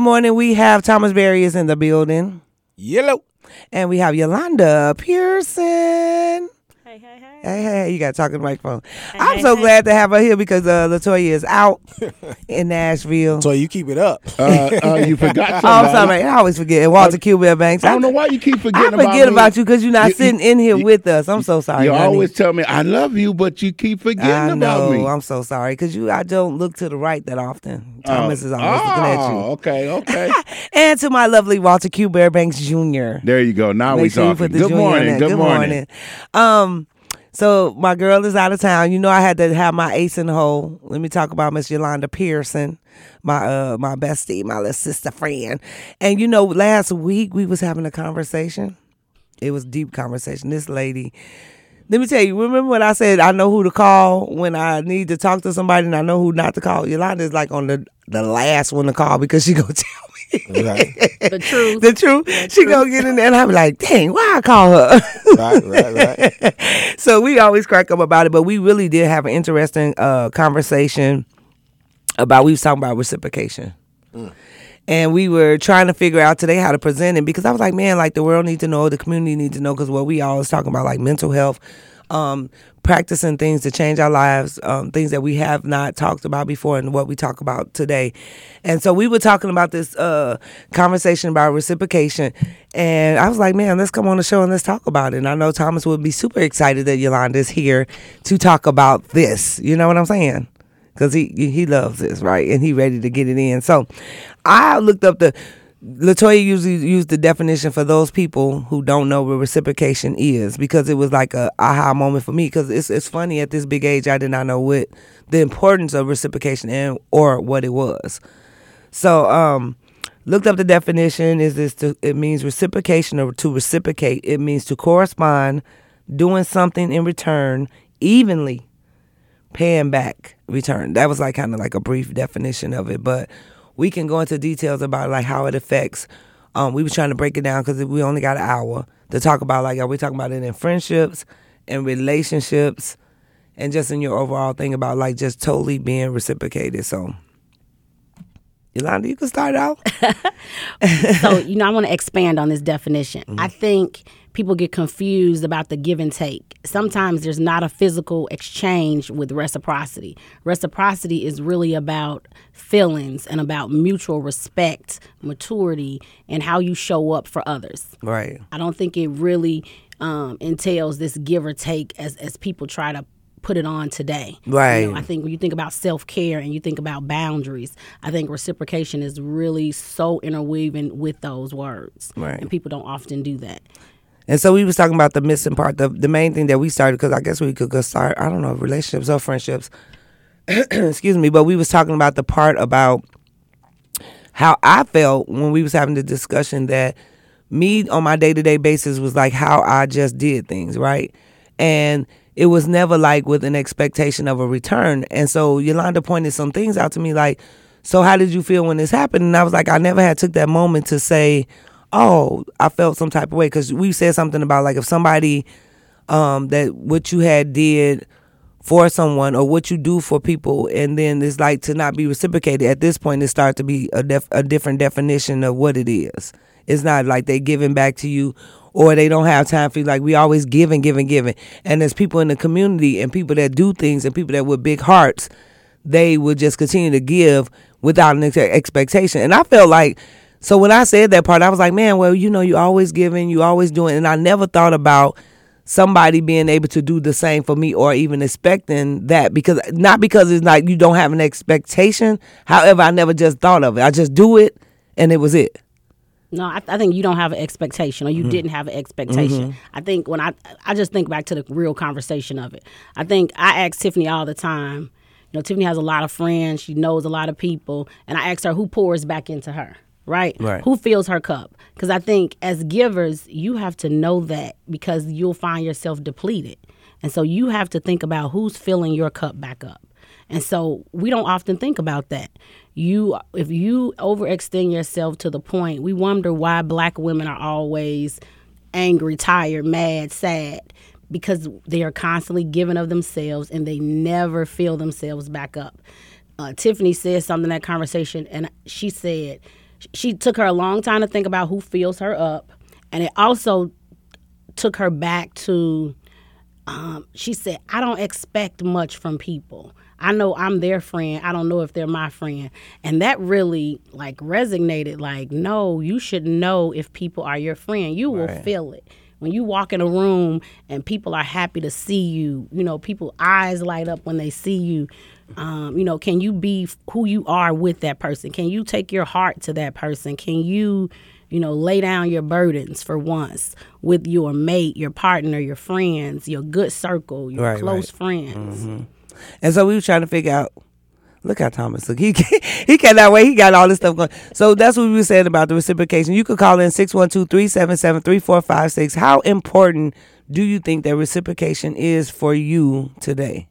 morning we have Thomas Berry is in the building. Yellow. And we have Yolanda Pearson. Hey, hey, hey. Hey, hey, you got to talk to the microphone. I'm so glad to have her here because uh, Latoya is out in Nashville. So you keep it up. Uh, uh, you forgot Oh, I'm somebody. sorry. I always forget. And Walter Q. Bell Banks. I don't know why you keep forgetting about you. I forget about, about, me. you because you're not You- sitting you- in here you- with us. I'm so sorry. You honey. always tell me I love you, but you keep forgetting I know. about me. I'm so sorry because you. I don't look to the right that often. Thomas is always looking at you. Oh, okay, okay. And to my lovely Walter Q. Bearbanks Jr. there you go. Now Make we sure talking. put the Good junior in morning. Good, morning. Um, so my girl is out of town. You know I had to have my ace in the hole. Let me talk about Miss Yolanda Pearson, my uh my bestie, my little sister friend. And you know, last week we was having a conversation. It was deep conversation. This lady. Let me tell you, remember when I said I know who to call when I need to talk to somebody and I know who not to call? Yolanda is like on the the last one to call because she gonna tell Right. The truth. the truth. She gonna get in there and I'm like, dang, why I call her? right, right, right. so we always crack up about it, but we really did have an interesting uh, conversation about we was talking about reciprocation. And we were trying to figure out today how to present it because I was like, man, like the world needs to know, the community needs to know, because what we always talking about, like mental health, um, practicing things to change our lives, um, things that we have not talked about before, and what we talk about today. And so we were talking about this uh, conversation about reciprocation, and I was like, man, let's come on the show and let's talk about it. And I know Thomas would be super excited that Yolanda is here to talk about this. You know what I'm saying? because he he loves this, right? And he ready to get it in. So I looked up the Latoya usually used the definition for those people who don't know what reciprocation is because it was like a aha moment for me because it's it's funny at this big age I did not know what the importance of reciprocation and or what it was. So um looked up the definition is this to, it means reciprocation or to reciprocate it means to correspond doing something in return evenly paying back return. That was like kind of like a brief definition of it, but we can go into details about like how it affects. Um, we were trying to break it down because we only got an hour to talk about like are we talking about it in friendships and relationships and just in your overall thing about like just totally being reciprocated. So, Yolanda, you can start out. so you know i want to expand on this definition i think people get confused about the give and take sometimes there's not a physical exchange with reciprocity reciprocity is really about feelings and about mutual respect maturity and how you show up for others right. i don't think it really um, entails this give or take as, as people try to put it on today You know, Right. I think when you think about self care and you think about boundaries, I think reciprocation is really so interweaving with those words. Right. And people don't often do that. And so we was talking about the missing part, the the main thing that we started because I guess we could go start. I don't know relationships or friendships. Excuse me, but we was talking about the part about how I felt when we was having the discussion that me on my day to day basis was like how I just did things, right? And it was never like with an expectation of a return. And so Yolanda pointed some things out to me like, so how did you feel when this happened? And I was like, I never had took that moment to say, oh, I felt some type of way because we said something about like if somebody um, that what you had did for someone or what you do for people and then it's like to not be reciprocated at this point it starts to be a, def- a different definition of what it is. It's not like they giving back to you or they don't have time for you. Like we always give and give and there's people in the community and people that do things and people that with big hearts they would just continue to give without an ex- expectation. And i felt like so when i said that part i was like man well you know you always giving you always doing and i never thought about somebody being able to do the same for me or even expecting that because not because it's like you don't have an expectation however i never just thought of it i just do it and it was it No, I, I think you don't have an expectation, or you Mm-hmm. didn't have an expectation. I think when I I just think back to the real conversation of it. I think I ask Tiffany all the time. You know, Tiffany has a lot of friends. She knows a lot of people, and I ask her who pours back into her. Right? Right. Who fills her cup? Because I think as givers, you have to know that because you'll find yourself depleted, and so you have to think about who's filling your cup back up. And so we don't often think about that. You if you overextend yourself to the point, we wonder why black women are always angry, tired, mad, sad because they are constantly giving of themselves and they never fill themselves back up. Uh, Tiffany said something in that conversation, and she said, she took her a long time to think about who fills her up, and it also took her back to. Um, she said, "I don't expect much from people. I know I'm their friend. I don't know if they're my friend." And that really like resonated. Like, no, you should know if people are your friend. You will feel it when you walk in a room and people are happy to see you. You know, people eyes light up when they see you. Um, you know, can you be who you are with that person? Can you take your heart to that person? Can you, you know, lay down your burdens for once with your mate, your partner, your friends, your good circle, your Right, close right. friends? And so we were trying to figure out. Look how Thomas look. He he cannot wait. He got all this stuff going. So that's what we were saying about the reciprocation. You could call in 612-377-3456. How important do you think that reciprocation is for you today?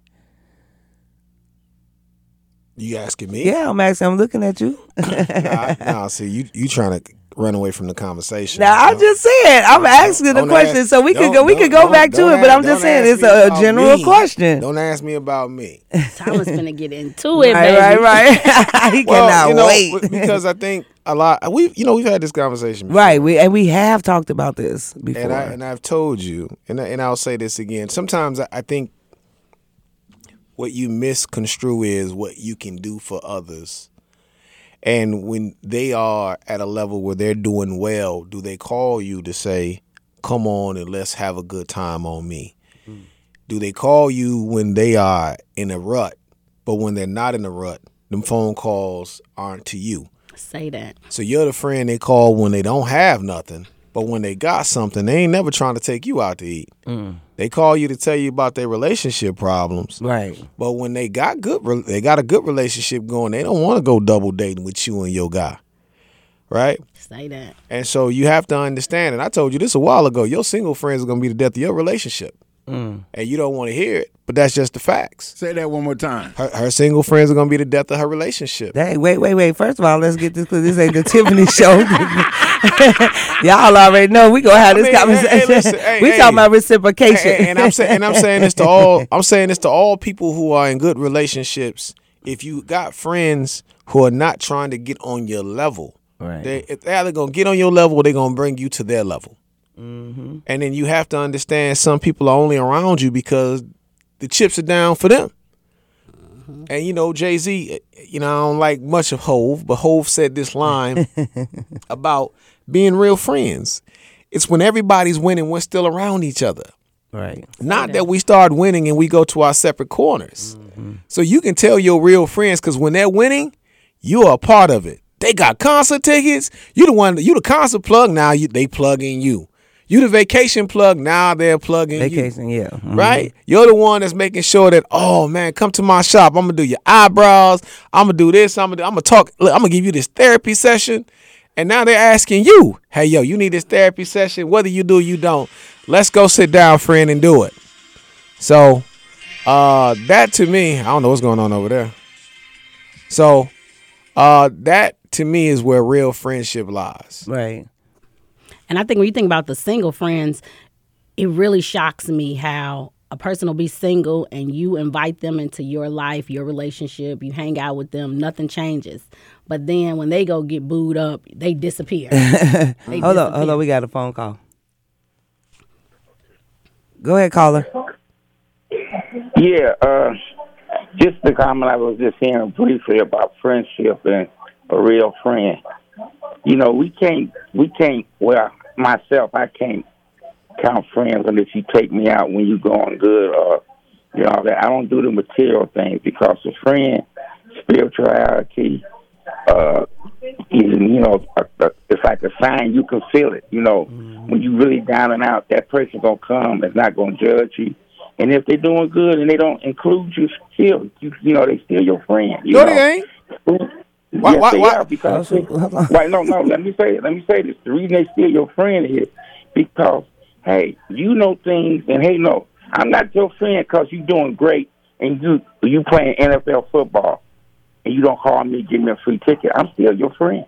You asking me? Yeah, I'm asking. I'm looking at you. Nah, nah, see, you you trying to run away from the conversation. Now I'm just saying. I'm asking the question, ask- so we could go. We could go back to don't it. But I'm just saying it's me a general me. question. Don't ask me about me. Thomas gonna get into it, Right, baby. right, right. he Well, cannot you know, wait. because I think a lot. We, you know, we've had this conversation. Before. Right, we and we have talked about this before. and I and I've told you, and I, and I'll say this again. Sometimes I, I think what you misconstrue is what you can do for others, and when they are at a level where they're doing well, do they call you to say, "Come on and let's have a good time on me"? Do they call you when they are in a rut, but when they're not in a rut, them phone calls aren't to you? Say that. So you're the friend they call when they don't have nothing, but when they got something, they ain't never trying to take you out to eat. Mm. They call you to tell you about their relationship problems, right, but when they got good, they got a good relationship going. They don't want to go double dating with you and your guy, right? Say that. And so you have to understand. And I told you this a while ago. Your single friends are gonna be the death of your relationship, Mm. and you don't want to hear it, but that's just the facts. Say that one more time. Her, her single friends are gonna be the death of her relationship. Hey, wait, wait, wait. First of all, let's get this because this ain't the Tiffany show. Y'all already know we gonna have I this mean, hey, hey, conversation. listen, hey, we hey. talking about reciprocation. and, and I'm saying and I'm saying this to all I'm saying this to all people who are in good relationships. If you got friends who are not trying to get on your level, Right. they if they're either gonna get on your level or they're gonna bring you to their level. Mm-hmm. And then you have to understand some people are only around you because the chips are down for them. Mm-hmm. And you know, Jay Z, you know, I don't like much of Hov, but Hov said this line about being real friends. It's when everybody's winning, we're still around each other. right. Not that we start winning and we go to our separate corners. Mm-hmm. So you can tell your real friends because when they're winning, you are a part of it. They got concert tickets. You the one. You the concert plug. Now you they plug in you. You the vacation plug. Now they're plugging you. Vacation, yeah. Mhm. Right? You're the one that's making sure that, oh man, come to my shop. I'm gonna do your eyebrows. I'm gonna do this. I'm gonna do, I'm gonna talk. Look, I'm gonna give you this therapy session. And now they're asking you, hey yo, you need this therapy session. Whether you do or you don't, let's go sit down, friend, and do it. So uh that to me, I don't know what's going on over there. So uh that to me is where real friendship lies. Right. And I think when you think about the single friends, it really shocks me how a person will be single and you invite them into your life, your relationship, you hang out with them, nothing changes. But then when they go get booed up, they disappear. They Hold on, hold disappear. on. We got a phone call. Go ahead, caller. Yeah, uh, just the comment I was just hearing briefly about friendship and a real friend. You know, we can't, we can't. Well, myself, I can't count friends unless you take me out when you're going good or you know that. I don't do the material things because a friend, spirituality, uh, even you know, it's like a sign you can feel it. You know, when you really down and out, that person gonna come. It's not gonna judge you. And if they're doing good and they don't include you, still, you, you know, they still your friend. You No, know? they ain't. Why, why- they why- are because right. No, no. Let me say. Let me say this. The reason they still your friend is because hey, you know things, and hey, no, I'm not your friend because you doing great and you you playing NFL football, and you don't call me, give me a free ticket. I'm still your friend.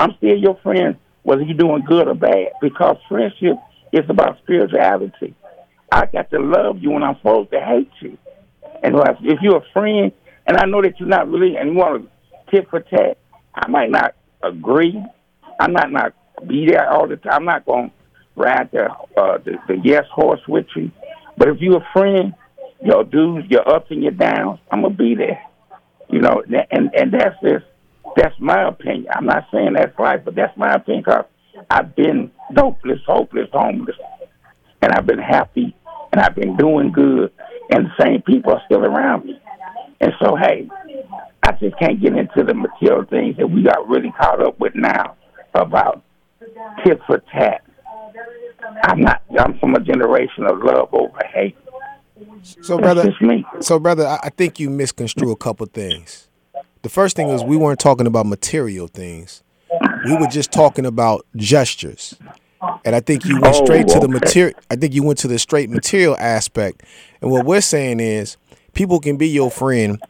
I'm still your friend, whether you're doing good or bad, because friendship is about spirituality. I got to love you when I'm supposed to hate you. And if you're a friend, and I know that you're not really, and you want to tit for tat, I might not agree. I'm not not be there all the time. I'm not going to ride the, uh, the the yes horse with you. But if you're a friend, your dudes, your ups and your downs, I'm gonna be there. You know, and and that's just that's my opinion. I'm not saying that's right, but that's my opinion. Cause I've been dopeless, hopeless, homeless, and I've been happy, and I've been doing good, and the same people are still around me. And so, hey, I just can't get into the material things that we got really caught up with now about tit for tat. I'm not. I'm from a generation of love over hate. So, That's brother, so brother, I, I think you misconstrue a couple things. The first thing is we weren't talking about material things. We were just talking about gestures. And I think you went Oh, straight to the okay. material. I think you went to the straight material aspect. And what we're saying is, people can be your friend.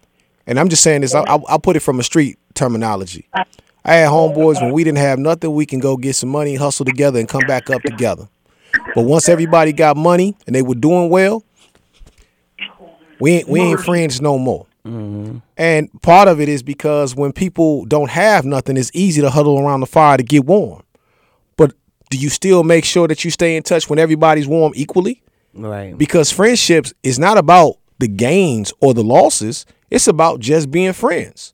And I'm just saying this. I'll, I'll, I'll put it from a street terminology. I had homeboys when we didn't have nothing. We can go get some money, hustle together, and come back up together. But once everybody got money and they were doing well, we ain't, we ain't friends no more. Mm-hmm. And part of it is because when people don't have nothing, it's easy to huddle around the fire to get warm. But do you still make sure that you stay in touch when everybody's warm equally? Right. Because friendships is not about the gains or the losses. It's about just being friends.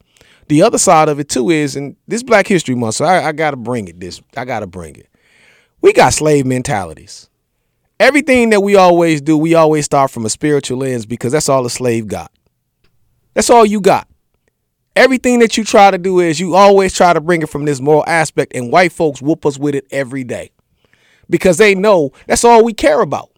The other side of it too is, and this Black History Month, so I, I gotta bring it. This I gotta bring it. We got slave mentalities. Everything that we always do, we always start from a spiritual lens because that's all a slave got. That's all you got. Everything that you try to do is you always try to bring it from this moral aspect, and white folks whoop us with it every day because they know that's all we care about.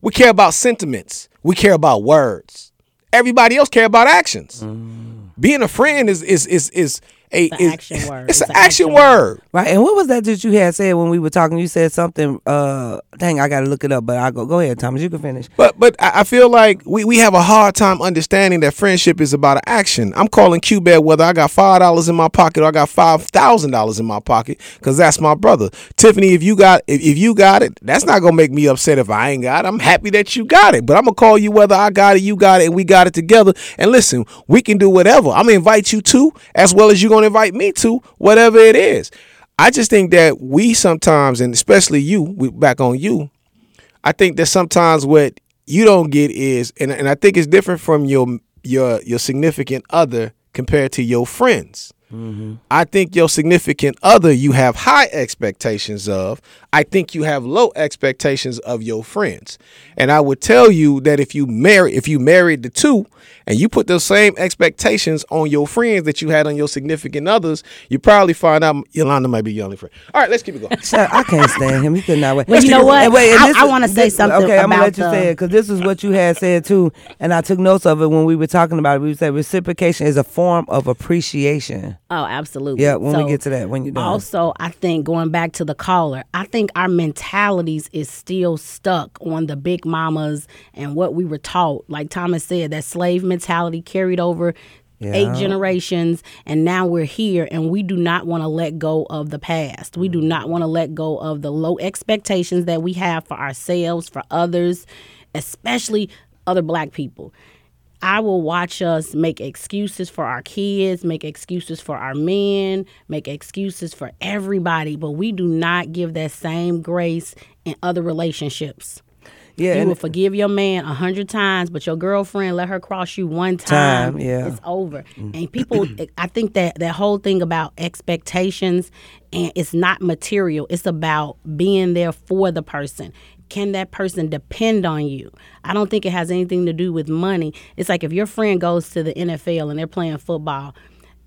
We care about sentiments. We care about words. Everybody else care about actions. Mm. Being a friend is is is is a It's an action word. It's, It's an an action action word. Right. And what was that that you had said when we were talking? You said something. Uh, dang, I got to look it up. But I go. Go ahead, Thomas. You can finish. But but I I feel like we, we have a hard time understanding that friendship is about an action. I'm calling Q-Bed whether I got five dollars in my pocket or I got five thousand dollars in my pocket because that's my brother. Tiffany, if you got if, if you got it, that's not gonna make me upset if I ain't got it. I'm happy that you got it. But I'm gonna call you whether I got it, you got it, and we got it together. And listen, we can do whatever. I'm gonna invite you to, as well as you're gonna invite me to, whatever it is. I just think that we sometimes, and especially you, we back on you, I think that sometimes what you don't get is, and, and I think it's different from your your your significant other compared to your friends. Mm-hmm. I think your significant other you have high expectations of. I think you have low expectations of your friends. And I would tell you that if you marry if you married the two and you put those same expectations on your friends that you had on your significant others, you probably find out Yolanda might be your only friend. All right, let's keep it going. Shut- I can't stand him. He could not wait. Well, you know what? And wait, and I- I wanna say this- something Okay, I'm gonna let you the- say it because this is what you had said too, and I took notes of it when we were talking about it. We said reciprocation is a form of appreciation. Oh, absolutely. Yeah, when we get to that, when done. Also, I think going back to the caller, I think our mentalities is still stuck on the big mamas and what we were taught. Like Thomas said, that slave mentality carried over eight generations, and now we're here, and we do not want to let go of the past. We do mm. not want to let go of the low expectations that we have for ourselves, for others, especially other black people. I will watch us make excuses for our kids, make excuses for our men, make excuses for everybody, but we do not give that same grace in other relationships. yeah, you will forgive your man a hundred times, but your girlfriend let her cross you one time. Time, yeah. it's over. Mm. And people, I think that that whole thing about expectations, and it's not material. It's about being there for the person. Can that person depend on you? I don't think it has anything to do with money. It's like if your friend goes to the NFL and they're playing football,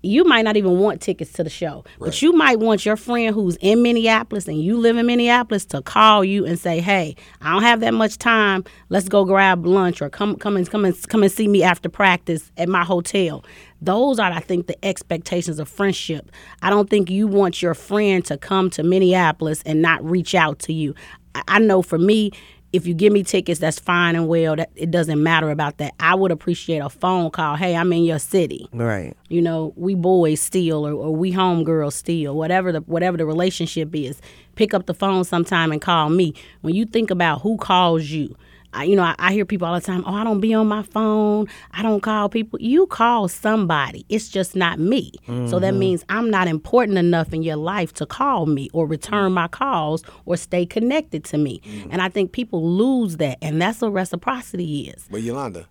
you might not even want tickets to the show, but you might want your friend who's in Minneapolis and you live in Minneapolis to call you and say, "Hey, I don't have that much time. Let's go grab lunch or come come and come and come and see me after practice at my hotel." Those are, I think, the expectations of friendship. I don't think you want your friend to come to Minneapolis and not reach out to you. I, know for me, if you give me tickets, that's fine and well. That it doesn't matter about that. I would appreciate a phone call. Hey, I'm in your city right. you know we boys steal or, or we homegirls still whatever the whatever the relationship is pick up the phone sometime and call me when you think about who calls you I, you know, I, I hear people all the time, oh, I don't be on my phone. I don't call people. You call somebody. It's just not me. So that mm-hmm. means I'm not important enough in your life to call me or return my calls or stay connected to me. Mm-hmm. And I think people lose that. And that's what reciprocity is. But Yolanda,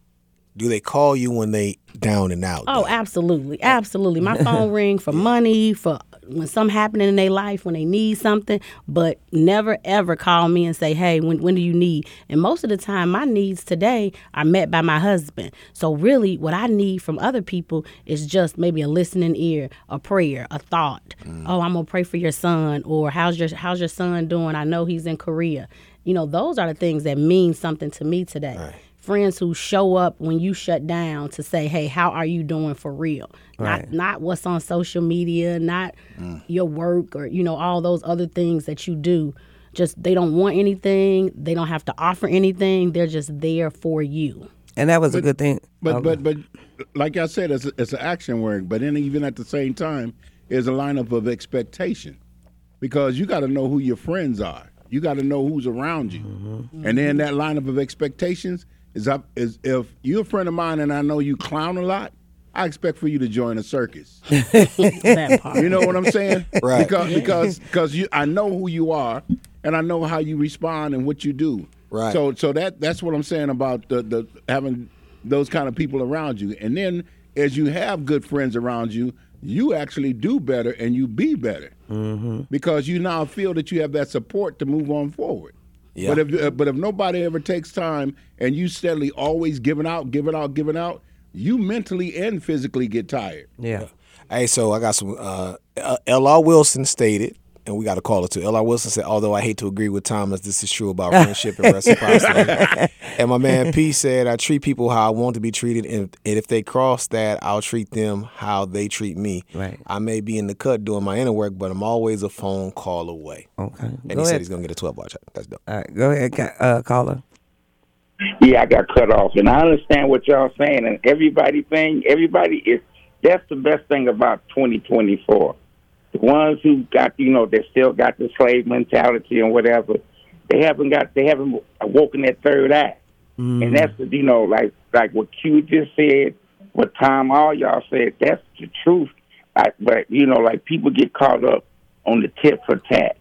do they call you when they down and out? Oh, though? absolutely, oh. absolutely. My phone ring for money, for when something happening in their life, when they need something, but never ever call me and say, "Hey, when when do you need?" And most of the time, my needs today are met by my husband. So really, what I need from other people is just maybe a listening ear, a prayer, a thought. Mm. Oh, I'm gonna pray for your son, or how's your how's your son doing? I know he's in Korea. You know, those are the things that mean something to me today friends who show up when you shut down to say, "Hey, how are you doing for real?" Right. Not not what's on social media, not your work or you know all those other things that you do. Just they don't want anything. They don't have to offer anything. They're just there for you. And that was a good thing. But Oh, but but like I said, it's a, it's an action word. But then even at the same time, is a lineup of expectation, because you got to know who your friends are. You got to know who's around you, Mm-hmm. and then that lineup of expectations is up. Is if you're a friend of mine and I know you clown a lot, I expect for you to join a circus. You know what I'm saying? Right. Because because because you I know who you are and I know how you respond and what you do. Right. So so that that's what I'm saying about the the having those kind of people around you. And then as you have good friends around you, you actually do better and you be better. Mm-hmm. Because you now feel that you have that support to move on forward. Yeah. But if uh, but if nobody ever takes time and you steadily always giving out, giving out, giving out, you mentally and physically get tired. yeah. Hey, so I got some. Uh, L.R. Wilson stated, and we got to call it too. L.R. Wilson said, although I hate to agree with Thomas, this is true about friendship and reciprocity. and my man P said, I treat people how I want to be treated, and, and if they cross that, I'll treat them how they treat me. Right. I may be in the cut doing my inner work, but I'm always a phone call away. Okay. And Go he said he's gonna get a 12 bar check. That's dope. All right. Go ahead, ca- uh, caller. Yeah, I got cut off, and I understand what y'all saying. And everybody thing, everybody is. That's the best thing about 2024. The ones who got, you know, they still got the slave mentality and whatever. They haven't got, they haven't awoken that third eye, and that's the, you know, like like what Q just said, what Tom, all y'all said. That's the truth. Like, but you know, like people get caught up on the tit for tat,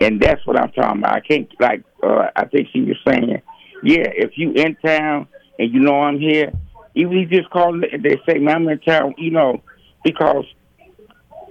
and that's what I'm talking about. I can't like. Uh, I think she was saying, yeah, if you in town and you know I'm here, even if you just call. And they say, man, I'm in town. You know, because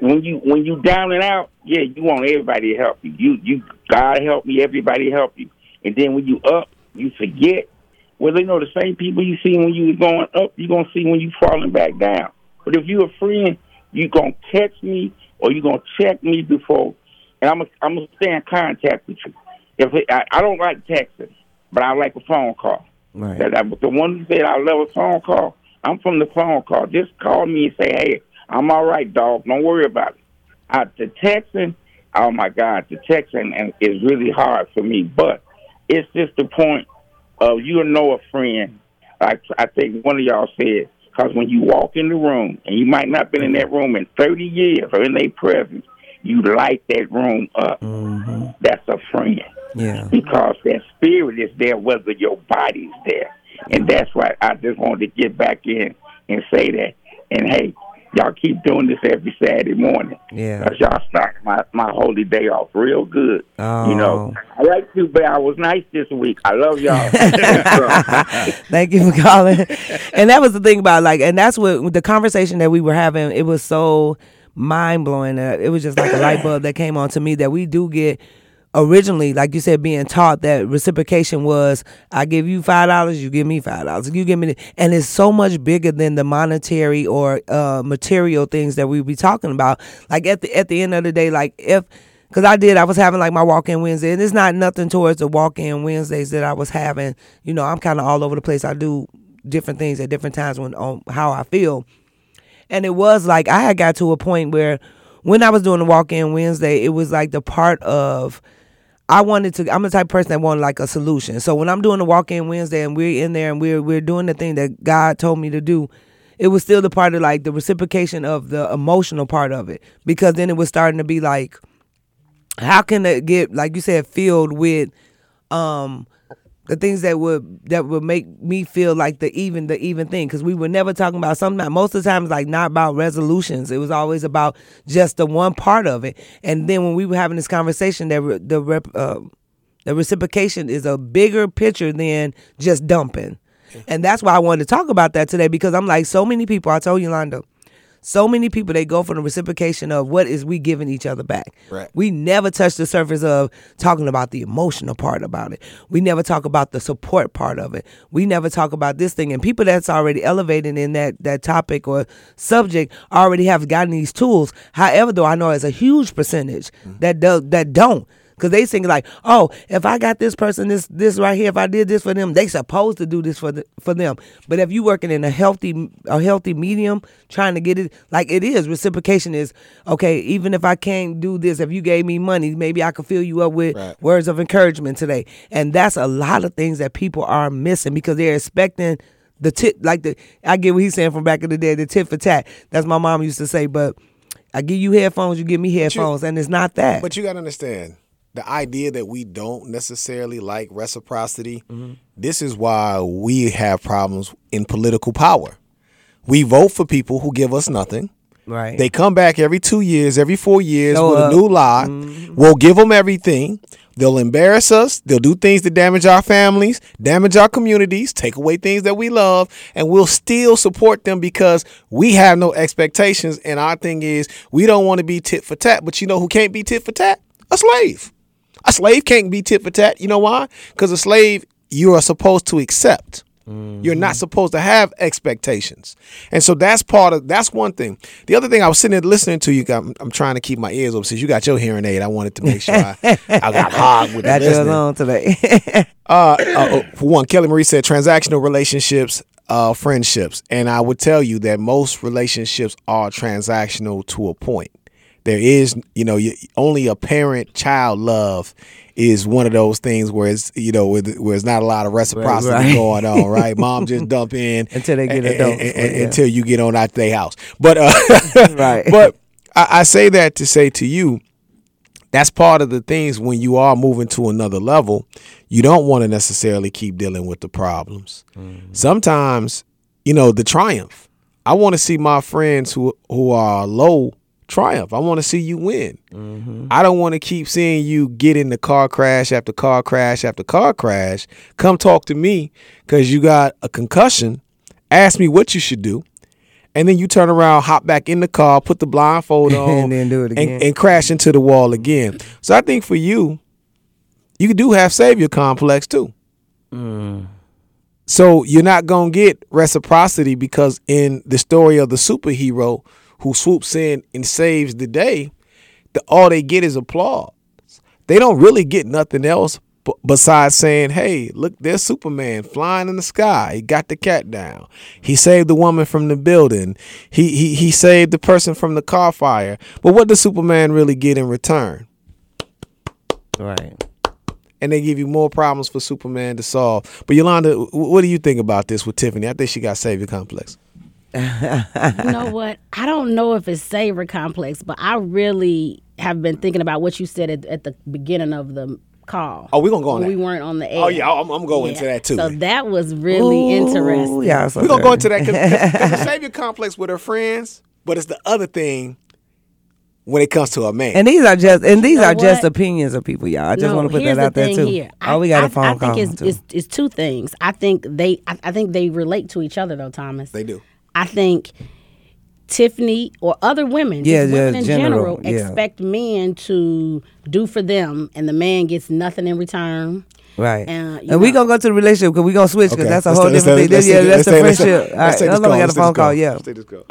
when you when you down and out, yeah, you want everybody to help you. You you God help me, everybody help you. And then when you up, you forget. Well, they know the same people you see when you going up, you gonna see when you falling back down. But if you a friend, you gonna text me or you gonna check me before, and I'm gonna I'm gonna stay in contact with you. If it, I, I don't like texting, but I like a phone call. Right. That I, the one who said I love a phone call, I'm from the phone call. Just call me and say, hey, I'm all right, dog. Don't worry about it. Uh, the texting, oh my God, the texting and is really hard for me. But it's just the point of you know a friend. Like I think one of y'all said, because when you walk in the room and you might not been in that room in 30 years or in their presence, you light that room up. That's a friend Yeah. because that spirit is there whether your body's there. And that's why I just wanted to get back in and say that. And hey, y'all keep doing this every Saturday morning. Yeah. Because y'all start my, my holy day off real good. Oh. You know, I like you, but I was nice this week. I love y'all. Thank you for calling. and that was the thing about like, and that's what the conversation that we were having. It was so mind blowing. Uh, it was just like a light bulb that came on to me that we do get originally, like you said, being taught that reciprocation was I give you five dollars, you give me five dollars, you give me, and it's so much bigger than the monetary or uh, material things that we be talking about. Like at the at the end of the day, like if Cause I did, I was having like my walk-in Wednesday, and it's not nothing towards the walk-in Wednesdays that I was having. You know, I'm kind of all over the place. I do different things at different times when on how I feel, and it was like I had got to a point where when I was doing the walk-in Wednesday, it was like the part of I wanted to. I'm the type of person that wanted like a solution. So when I'm doing the walk-in Wednesday and we're in there and we're we're doing the thing that God told me to do, it was still the part of like the reciprocation of the emotional part of it because then it was starting to be like how can it get like you said filled with um the things that would that would make me feel like the even the even thing. Because we were never talking about something most of the times like not about resolutions. It was always about just the one part of it. And then when we were having this conversation that re- the rep, uh, the reciprocation is a bigger picture than just dumping. And that's why I wanted to talk about that today because I'm like so many people I told Yolanda so many people they go for the reciprocation of what is we giving each other back. Right. We never touch the surface of talking about the emotional part about it. We never talk about the support part of it. We never talk about this thing. And people that's already elevated in that that topic or subject already have gotten these tools. However, though I know it's a huge percentage mm-hmm. that do, that don't. Cause they think like, oh, if I got this person, this this right here, if I did this for them, they supposed to do this for the, for them. But if you working in a healthy a healthy medium, trying to get it like it is, reciprocation is okay. Even if I can't do this, if you gave me money, maybe I could fill you up with Right. words of encouragement today. And that's a lot of things that people are missing because they're expecting the tip like the I get what he's saying from back in the day, the tit for tat. That's my mom used to say, but I give you headphones, you give me headphones, and it's not that. But you got to understand the idea that we don't necessarily like reciprocity. Mm-hmm. This is why we have problems in political power. We vote for people who give us nothing. right. They come back every two years, every four years Show with up. a new lie. We'll give them everything. They'll embarrass us. They'll do things to damage our families, damage our communities, take away things that we love, and we'll still support them because we have no expectations. And our thing is, we don't want to be tit for tat. But you know who can't be tit for tat? A slave. A slave can't be tit for tat. You know why? Because a slave, you are supposed to accept. You're not supposed to have expectations. And so that's part of that's one thing. The other thing I was sitting there listening to you, I'm, I'm trying to keep my ears open since you got your hearing aid. I wanted to make sure I, I got hard with the Got listening. on today. Uh, uh, uh, for one, Kelly Marie said transactional relationships, uh, friendships, and I would tell you that most relationships are transactional to a point. There is, you know, only a parent-child love is one of those things where it's, you know, where, the- where it's not a lot of reciprocity Right, right. going on, right? Mom just dump in Until they get adults, and- and- yeah. until you get on out their house. But uh, Right. But I, I say that to say to you, that's part of the things when you are moving to another level you don't want to necessarily keep dealing with the problems sometimes you know the triumph i want to see my friends who who are low triumph. I want to see you win. Mm-hmm. I don't want to keep seeing you get in the car crash after car crash after car crash. Come talk to me because you got a concussion. Ask me what you should do. And then you turn around, hop back in the car, put the blindfold on, And then do it again. and, crash into the wall again. So I think for you, you do have savior complex too. Mm. So you're not gonna get reciprocity because in the story of the superhero who swoops in and saves the day, the, all they get is applause. They don't really get nothing else b- besides saying, "Hey, look, there's Superman flying in the sky. He got the cat down. He saved the woman from the building. He he he saved the person from the car fire." But what does Superman really get in return? right. And they give you more problems for Superman to solve. But Yolanda, what do you think about this with Tiffany? I think she got savior complex. You know what? I don't know if it's savor complex, but I really have been thinking about what you said at, at the beginning of the call. Oh, we're gonna go on when that. we weren't on the oh, air. Oh yeah, I'm, I'm going into Yeah. that too. So that was really interesting. Yeah, so We're gonna go into that because the savior complex with her friends, but it's the other thing when it comes to a man. And these are just and these know are just opinions of people, y'all. I just No, want to put here's that out the there too. Here. Oh, we got a a phone I call. think it's, too. it's it's two things. I think they I, I think they relate to each other though, Thomas. they do. I think Tiffany or other women, Yeah, just women yeah, in general, general, yeah. expect men to do for them, and the man gets nothing in return. Right. And, you and we know- gonna go to the relationship because we gonna switch because Okay. that's a Let's whole take- let's different take- thing. let's yeah, take- that's let's the take- let's friendship. All let's right, take this hold on, we call. got a phone call. call. Yeah. Let's take this call.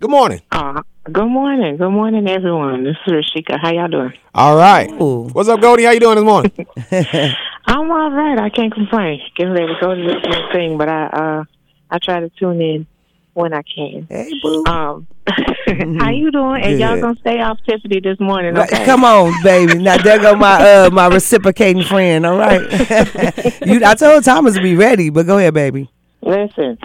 Good morning. Uh, good morning. Good morning, everyone. This is Rashika. How y'all doing? All right. Ooh. What's up, Goldie? How you doing this morning? I'm all right. I can't complain. Getting ready to go to this next thing, but I uh I try to tune in when I can. Hey, boo. Um, how you doing? And y'all gonna stay off Tiffany this morning? Right, Come on, baby. Now there go my uh my reciprocating friend. All right. you, I told Thomas to be ready, but go ahead, baby. Listen,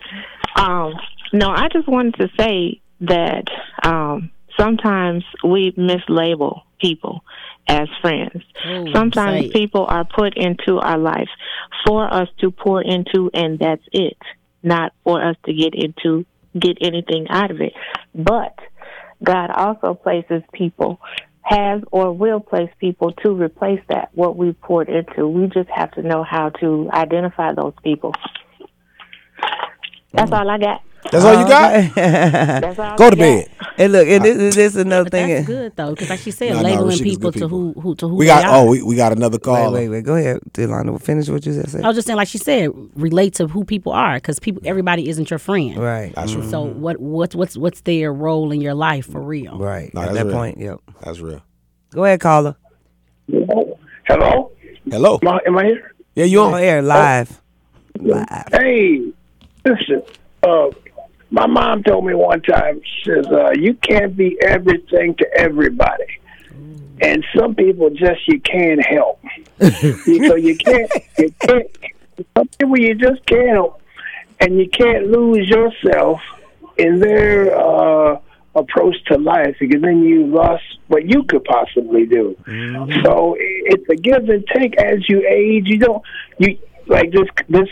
um, no, I just wanted to say that um, sometimes we mislabel people, as friends. Oh, Sometimes people are put into our life for us to pour into, and that's it. Not for us to get into get anything out of it. But God also places people, has or will place people to replace that what we poured into. We just have to know how to identify those people. That's mm. all I got. That's all you got? That's all Go I to got. bed. and look, and this, this is another But thing. that's good though, because like she said, No, no, labeling Rashid is people, good to who who to who We they got are. oh, we, we got another Wait, call. wait, wait. Go ahead, Delano. Finish what you just said. I was just saying, like she said, relate to who people are, because people, everybody isn't your friend. Right. That's real. So what what's what's what's their role in your life for real? Right. No, At that's that real. point, yep. That's real. Go ahead, caller. Hello? Hello. Am I, am I here? Yeah, you On on? air live. Live. Hey, listen. Uh, my mom told me one time, she says, uh, you can't be everything to everybody. And some people just you can't help. you, so you can't, you can't, some people you just can't help. And you can't lose yourself in their uh, approach to life because then you lost what you could possibly do. So it's a give and take as you age. You don't you like this this.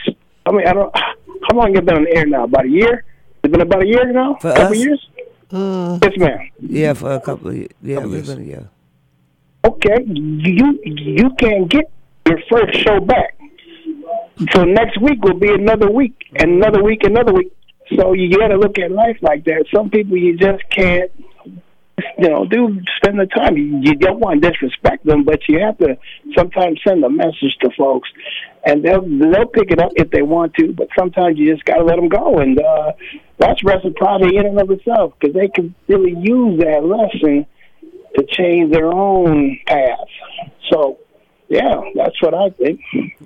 I mean, I don't. How long you been on the air now? About a year. It's been about a year now. For couple us? years. Mm. yes, ma'am. Yeah, for a couple of years. Yeah, Couple years. gonna, yeah. Okay, you you can't get your first show back. So next week will be another week, and another week, another week. So you got to look at life like that. Some people you just can't, you know, do spend the time. You, you don't want to disrespect them, but you have to sometimes send a message to folks, and they'll they'll pick it up if they want to. But sometimes you just got to let them go, and uh, that's reciprocity in and of itself because they can really use that lesson to change their own path. So, yeah, that's what I think.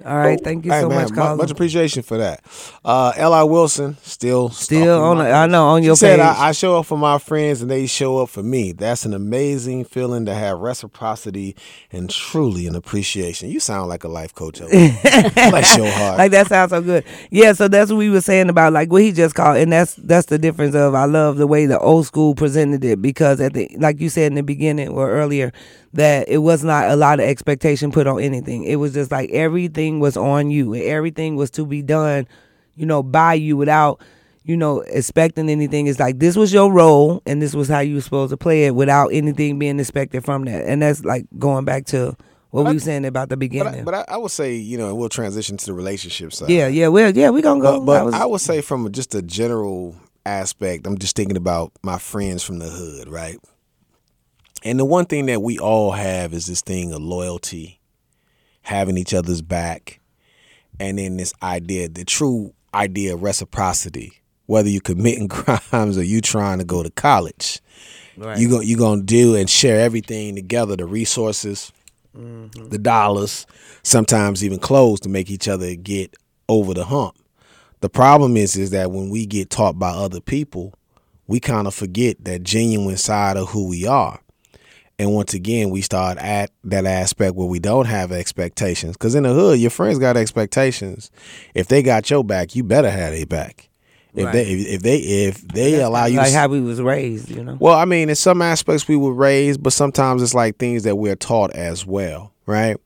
All right. Thank you Hey, so man, much, mu- much appreciation for that. Uh, L.R. Wilson still Still on. my The, I know on She your said. I, I show up for my friends and they show up for me. That's an amazing feeling to have reciprocity and truly an appreciation. You sound like a life coach. Ella. Bless your heart. like that sounds so good. Yeah, so that's what we were saying about like what he just called, and that's that's the difference of I love the way the old school presented it because at the like you said in the beginning or earlier that it was not a lot of expectation put on anything. It was just like everything was on you and everything was to be done, you know, by you without you know expecting anything. It's like this was your role and this was how you were supposed to play it without anything being expected from that. And that's like going back to what we were saying about the but beginning. I, but I, I would say, you know, we'll transition to the relationship side. yeah, yeah, well, yeah, we're gonna go. But, but I was- I would say from just a general aspect, I'm just thinking about my friends from the hood, right? And the one thing that we all have is this thing of loyalty, having each other's back, and then this idea, the true idea of reciprocity. Whether you're committing crimes or you trying to go to college, Right. you go you gonna do and share everything together, the resources, mm-hmm. the dollars, sometimes even clothes to make each other get over the hump. The problem is is that when we get taught by other people, we kind of forget that genuine side of who we are. And once again, we start at that aspect where we don't have expectations. Because in the hood, your friends got expectations. If they got your back, you better have their back. If Right. they if, if they if they allow you like to how we was raised, you know. well, I mean, in some aspects we were raised, but sometimes it's like things that we're taught as well, right?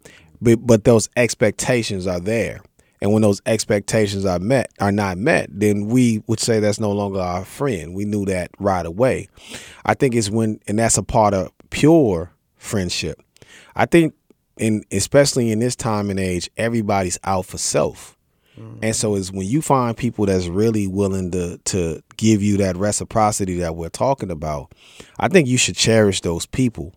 But but those expectations are there. And when those expectations are met are not met, then we would say that's no longer our friend. We knew that right away. I think it's when and that's a part of pure friendship. I think in especially in this time and age, everybody's out for self. Mm-hmm. And so it's when you find people that's really willing to to give you that reciprocity that we're talking about, I think you should cherish those people.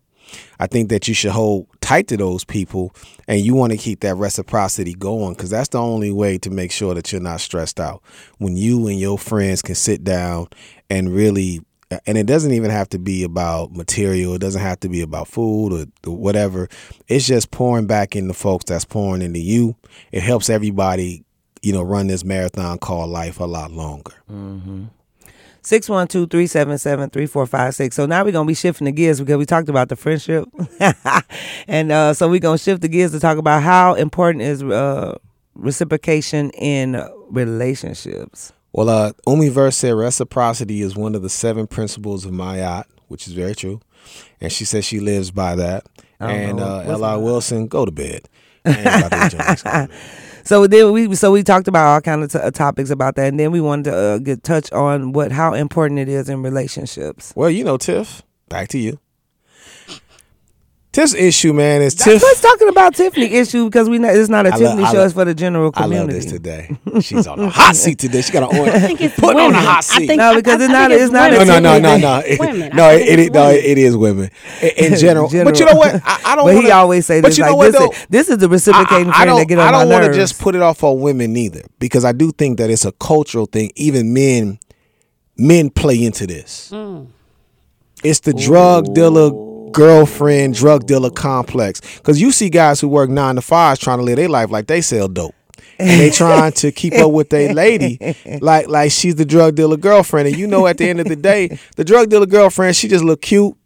I think that you should hold tight to those people and you want to keep that reciprocity going because that's the only way to make sure that you're not stressed out. When you and your friends can sit down and really and it doesn't even have to be about material. It doesn't have to be about food or, whatever. It's just pouring back into folks that's pouring into you. It helps everybody, you know, run this marathon called life a lot longer. 612-377-3456. So now we're gonna be shifting the gears because we talked about the friendship. and uh, so we're gonna shift the gears to talk about how important is uh, reciprocation in relationships. Well, uh, Umi Verse said reciprocity is one of the seven principles of Ma'at, which is very true. And she says she lives by that. and know. uh, What's L.R. Wilson, go to bed. And Dr. Jones, go to bed. So then we so we talked about all kind of t- uh, topics about that, and then we wanted to uh, get touch on what how important it is in relationships. Well, you know, Tiff, back to you. Tiff's issue, man, is That's Tiff. what's talking about Tiffany issue because we not, it's not a I Tiffany I show; lo- it's for the general community. I love this today. She's on the hot seat today. She got an orange. I think it's Put women. on the hot I seat. think, No, because I, it's not- think it's not a women. no, no, no, no, no. It's women. No, think it, it's it, no, women. it is women in, in general. But you know what? I, I don't. But wanna, he always say but this you know like what, this. though? Is, this is the reciprocating I, I friend don't, that get on I don't wanna just put it off on women either, because I do think that it's a cultural thing. Even men, men play into this. Hmm. It's the drug dealer girlfriend drug dealer complex. Because you see guys who work nine to fives trying to live their life like they sell dope. and they trying to keep up with their lady like like she's the drug dealer girlfriend. And you know at the end of the day the drug dealer girlfriend she just look cute.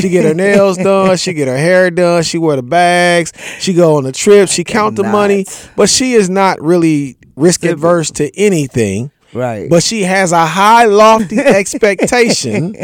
She get her nails done. She get her hair done. She wear the bags. She go on the trip. She count the money. But she is not really risk adverse to anything. Right. but she has a high lofty expectation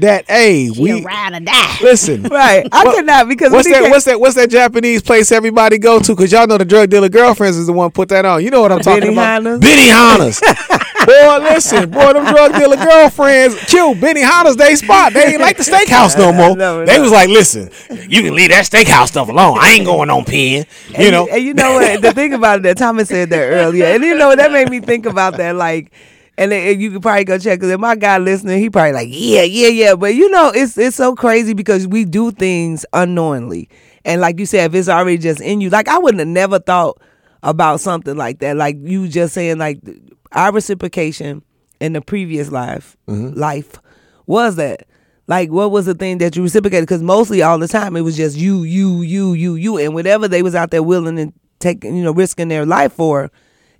that hey She we ride or die. listen right. I what- cannot because What's that? What's that? What's that Japanese place everybody go to? Cause y'all know the drug dealer girlfriends is the one put that on. You know what I'm talking about? Benihana's? Benihana's. boy, listen, boy, them drug dealer girlfriends, Q, Benihana's they spot. They ain't like the steakhouse no more. No, they no. was like, listen, you can leave that steakhouse stuff alone. I ain't going on pen. You know. And you know what? The thing about it, that Thomas said that earlier, and you know that made me think about that. Like, and you could probably go check because if my guy listening, he probably like, yeah, yeah, yeah. But you know, it's it's so crazy because we do things unknowingly, and like you said, if it's already just in you, like I wouldn't have never thought about something like that. Like you just saying, like our reciprocation in the previous life, mm-hmm. life was that. Like, what was the thing that you reciprocated? Because mostly all the time it was just you, you, you, you, you, and whatever they was out there willing and taking, you know, risking their life for,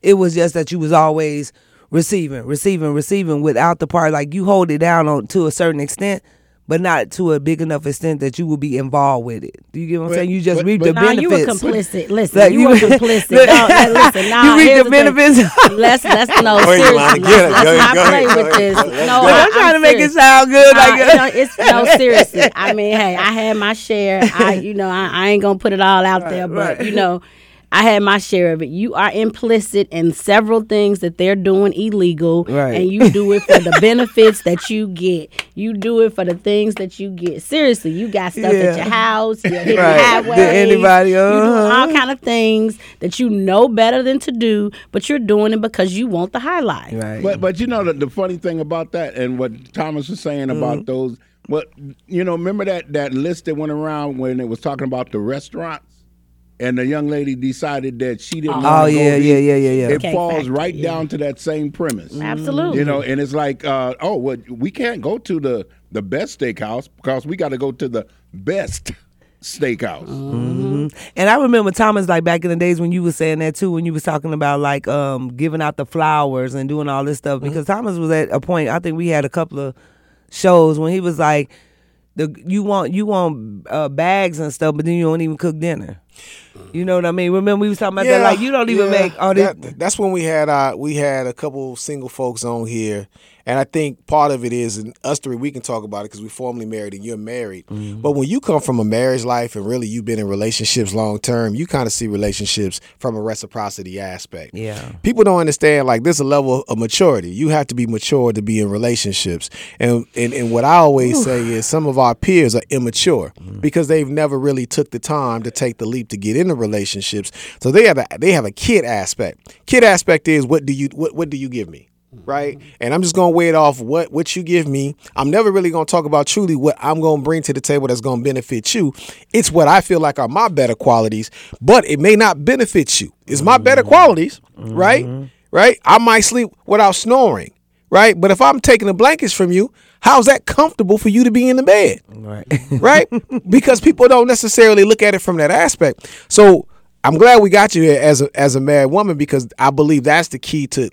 it was just that you was always receiving, receiving, receiving without the part like you hold it down on to a certain extent, but not to a big enough extent that you will be involved with it. Do you get what I'm But- saying? You just but- reap but- the Nah, you were complicit. Listen, Like, you, you- were complicit. no, like, listen, nah, You reap here's the thing. benefits. Let's let's no Where you seriously. wanna Let's, get it? let's Go not ahead, go play ahead, with go this. ahead. No, I'm trying to make it sound good. Nah, like you know, uh, it's no seriously. I mean, hey, I had my share. I, you know, I, I ain't gonna put it all out there, but right. you know, I had my share of it. You are implicit in several things that they're doing illegal, Right. and you do it for the benefits that you get. You do it for the things that you get. Seriously, you got stuff Yeah. at your house. You're hitting Right. highways. Did anybody, You doing uh-huh. all kind of things that you know better than to do, but you're doing it because you want the highlight. right. But but you know the, the funny thing about that and what Thomas was saying about Mm-hmm. those what you know remember that that list that went around when it was talking about the restaurants and the young lady decided that she didn't want Oh, to go yeah, yeah, yeah, yeah, yeah. It Cake falls factory, right yeah. down to that same premise. Absolutely. You know, and it's like, uh, oh, well, we can't go to the the best steakhouse because we got to go to the best steakhouse. And I remember Thomas like back in the days when you was saying that too, when you was talking about like um giving out the flowers and doing all this stuff. Because Thomas was at a point. I think we had a couple of shows when he was like, the you want you want uh, bags and stuff, but then you don't even cook dinner. You know what I mean? Remember we was talking about that like you don't even yeah. make all this. That- that's when we had uh we had a couple single folks on here, and I think part of it is and us three we can talk about it because we formally married and you're married. Mm-hmm. But when you come from a marriage life and really you've been in relationships long term, you kind of see relationships from a reciprocity aspect. Yeah. people don't understand like there's a level of maturity. You have to be mature to be in relationships. And and, and what I always say is some of our peers are immature because they've never really took the time to take the leap to get into relationships. So they have a they have a kid aspect. Kid aspect is what do you what what do you give me? Right, and I'm just gonna weigh it off what what you give me. I'm never really gonna talk about truly what I'm gonna bring to the table that's gonna benefit you. It's what I feel like are my better qualities, but it may not benefit you. It's my better mm-hmm. qualities, mm-hmm. right? Right. I might sleep without snoring, right? But if I'm taking the blankets from you, how's that comfortable for you to be in the bed? Right. right? because people don't necessarily look at it from that aspect. So I'm glad we got you here as a as a married woman because I believe that's the key to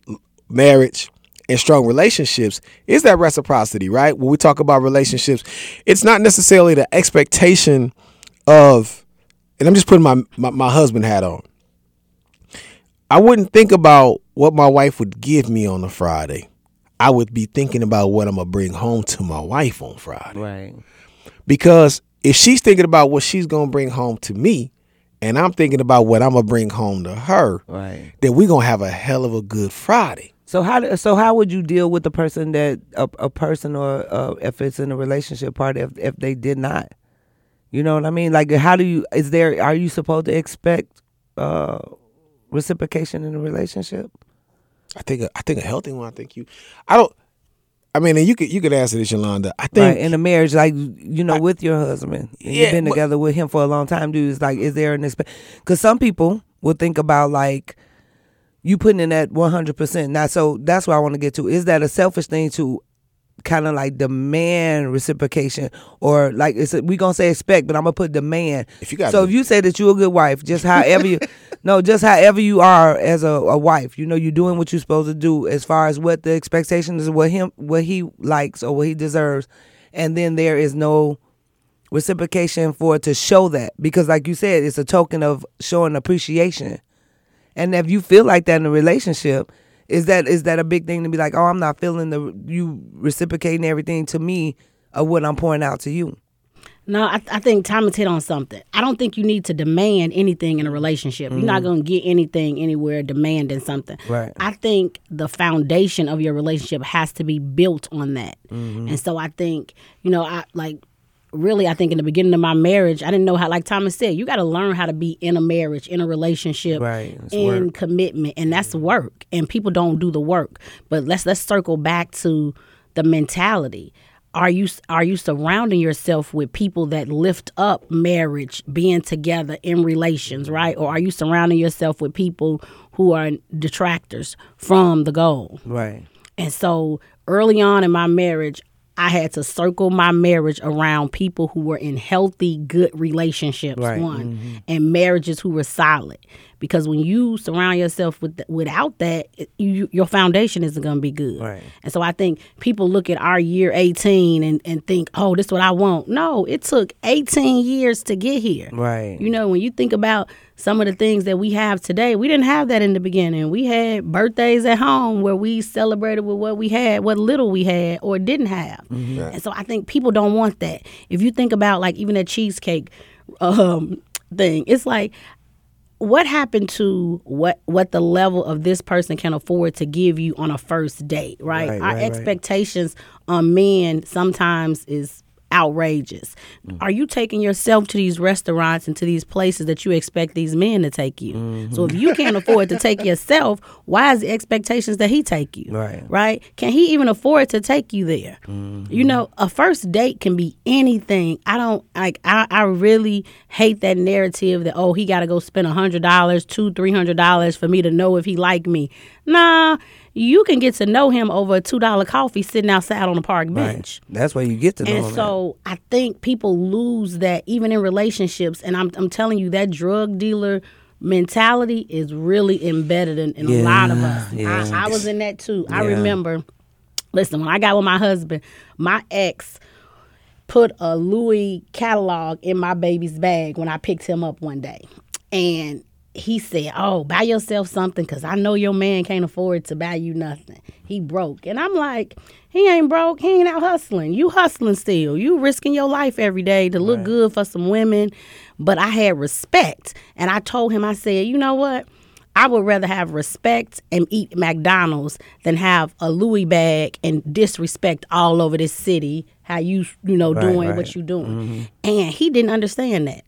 marriage and strong relationships is that reciprocity, right? When we talk about relationships, it's not necessarily the expectation of and I'm just putting my, my, my husband hat on. I wouldn't think about what my wife would give me on a Friday. I would be thinking about what I'm gonna bring home to my wife on Friday right. because if she's thinking about what she's gonna bring home to me, and I'm thinking about what I'm gonna bring home to her, Right. then we're gonna have a hell of a good Friday. So how so how would you deal with the person that a, a person or uh, if it's in a relationship part if if they did not, you know what I mean? Like how do you is there are you supposed to expect uh, reciprocation in a relationship? I think a, I think a healthy one. I think you. I don't. I mean, and you could you could answer this, Yolanda. I think Right in a marriage, like you know, with your husband, and Yeah, you've been but- together with him for a long time, dude. It's like, is there an expect? Because some people will think about like you putting in that one hundred percent. Now, so that's what I want to get to. Is that a selfish thing to kind of like demand reciprocation, or like it's a, we gonna say expect, but I'm gonna put demand. If you got so if you say that you're a good wife, just however you, no, just however you are as a, a wife, you know, you're doing what you're supposed to do as far as what the expectation is, what him, what he likes or what he deserves, and then there is no reciprocation for to show that because, like you said, it's a token of showing appreciation. And if you feel like that in a relationship, is that is that a big thing to be like, oh, I'm not feeling the you reciprocating everything to me of what I'm pouring out to you? No, I, I think Thomas hit on something. I don't think you need to demand anything in a relationship. You're not mm-hmm. going to get anything anywhere demanding something. Right. I think the foundation of your relationship has to be built on that. Mm-hmm. And so I think, you know, I like really I think in the beginning of my marriage, I didn't know how like Thomas said, you got to learn how to be in a marriage, in a relationship, Right. In work. commitment, and that's mm-hmm. work. And people don't do the work. But let's let's circle back to the mentality. Are you are you surrounding yourself with people that lift up marriage, being together in relations, mm-hmm. right? Or are you surrounding yourself with people who are detractors from the goal? Right. And so early on in my marriage, I had to circle my marriage around people who were in healthy, good relationships, Right, one, mm-hmm. and marriages who were solid. Because when you surround yourself with without that, you, your foundation isn't going to be good. Right. And so I think people look at our year 18 and, and think, oh, this is what I want. No, it took 18 years to get here. Right. You know, when you think about some of the things that we have today, we didn't have that in the beginning. We had birthdays at home where we celebrated with what we had, what little we had or didn't have. And so I think people don't want that. If you think about like even a cheesecake um, thing, it's like what happened to what what the level of this person can afford to give you on a first date, right? Right, Our right, right. expectations on men sometimes is outrageous. Mm. Are you taking yourself to these restaurants and to these places that you expect these men to take you? Mm-hmm. So if you can't afford to take yourself, why is the expectations that he take you? Right. Right? Can he even afford to take you there? Mm-hmm. You know, a first date can be anything. I don't like I, I really hate that narrative that oh he gotta go spend a hundred dollars, two, three hundred dollars for me to know if he like me. Nah, you can get to know him over a two dollar coffee sitting outside on a park bench. Right. That's where you get to know And him at. so I think people lose that even in relationships. And I'm I'm telling you that drug dealer mentality is really embedded in, in a lot of us. Yeah, yeah. I, I was in that too. I remember. Listen, when I got with my husband, my ex put a Louis catalog in my baby's bag when I picked him up one day. And he said, Oh, buy yourself something because I know your man can't afford to buy you nothing. He broke. And I'm like, He ain't broke. He ain't out hustling. You hustling still. You risking your life every day to look good for some women. But I had respect. And I told him, I said, You know what? I would rather have respect and eat McDonald's than have a Louis bag and disrespect all over this city. How you you know Right, doing right. Mm-hmm. what you doing, and he didn't understand that.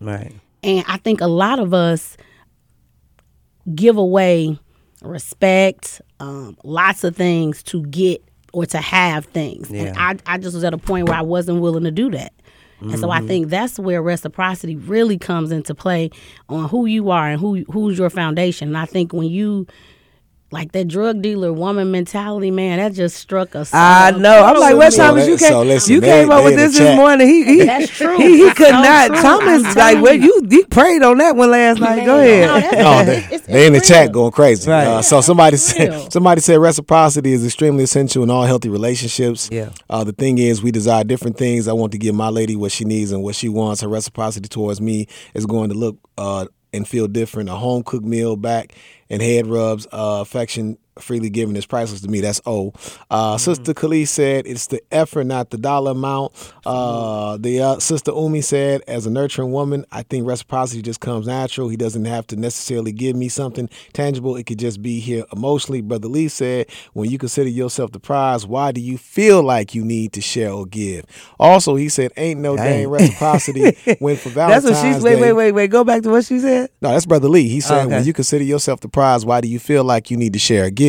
Right. And I think a lot of us give away respect, um, lots of things to get or to have things. And I, I just was at a point where I wasn't willing to do that. And so I Mm-hmm. think that's where reciprocity really comes into play on who you are and who who's your foundation. And I think when you like that drug dealer woman mentality, man, that just struck us. I know. I'm like, what So Thomas? You came, so listen, you they- came up they with this this morning. He, he That's true. He, he could so not. true. Thomas, I'm like, telling what you. you he prayed on that one last night. Go ahead. no, No, they, it's they in the real. chat going crazy. Right. Uh, so somebody said somebody said reciprocity is extremely essential in all healthy relationships. Yeah. Uh, the thing is, we desire different things. I want to give my lady what she needs and what she wants. Her reciprocity towards me is going to look uh, and feel different. A home cooked meal back and head rubs, uh, affection freely given is priceless to me. That's O. Uh, Sister Khalees said it's the effort, not the dollar amount. Uh, the uh, Sister Umi said, as a nurturing woman, I think reciprocity just comes natural. He doesn't have to necessarily give me something tangible. It could just be here emotionally. Brother Lee said, when you consider yourself the prize, why do you feel like you need to share or give? Also, he said, ain't no dang Dang. reciprocity when for Valentine's That's what she's. Wait, Day- wait, wait, wait. Go back to what she said. no, that's Brother Lee. He said, Okay. when you consider yourself the prize, why do you feel like you need to share or give?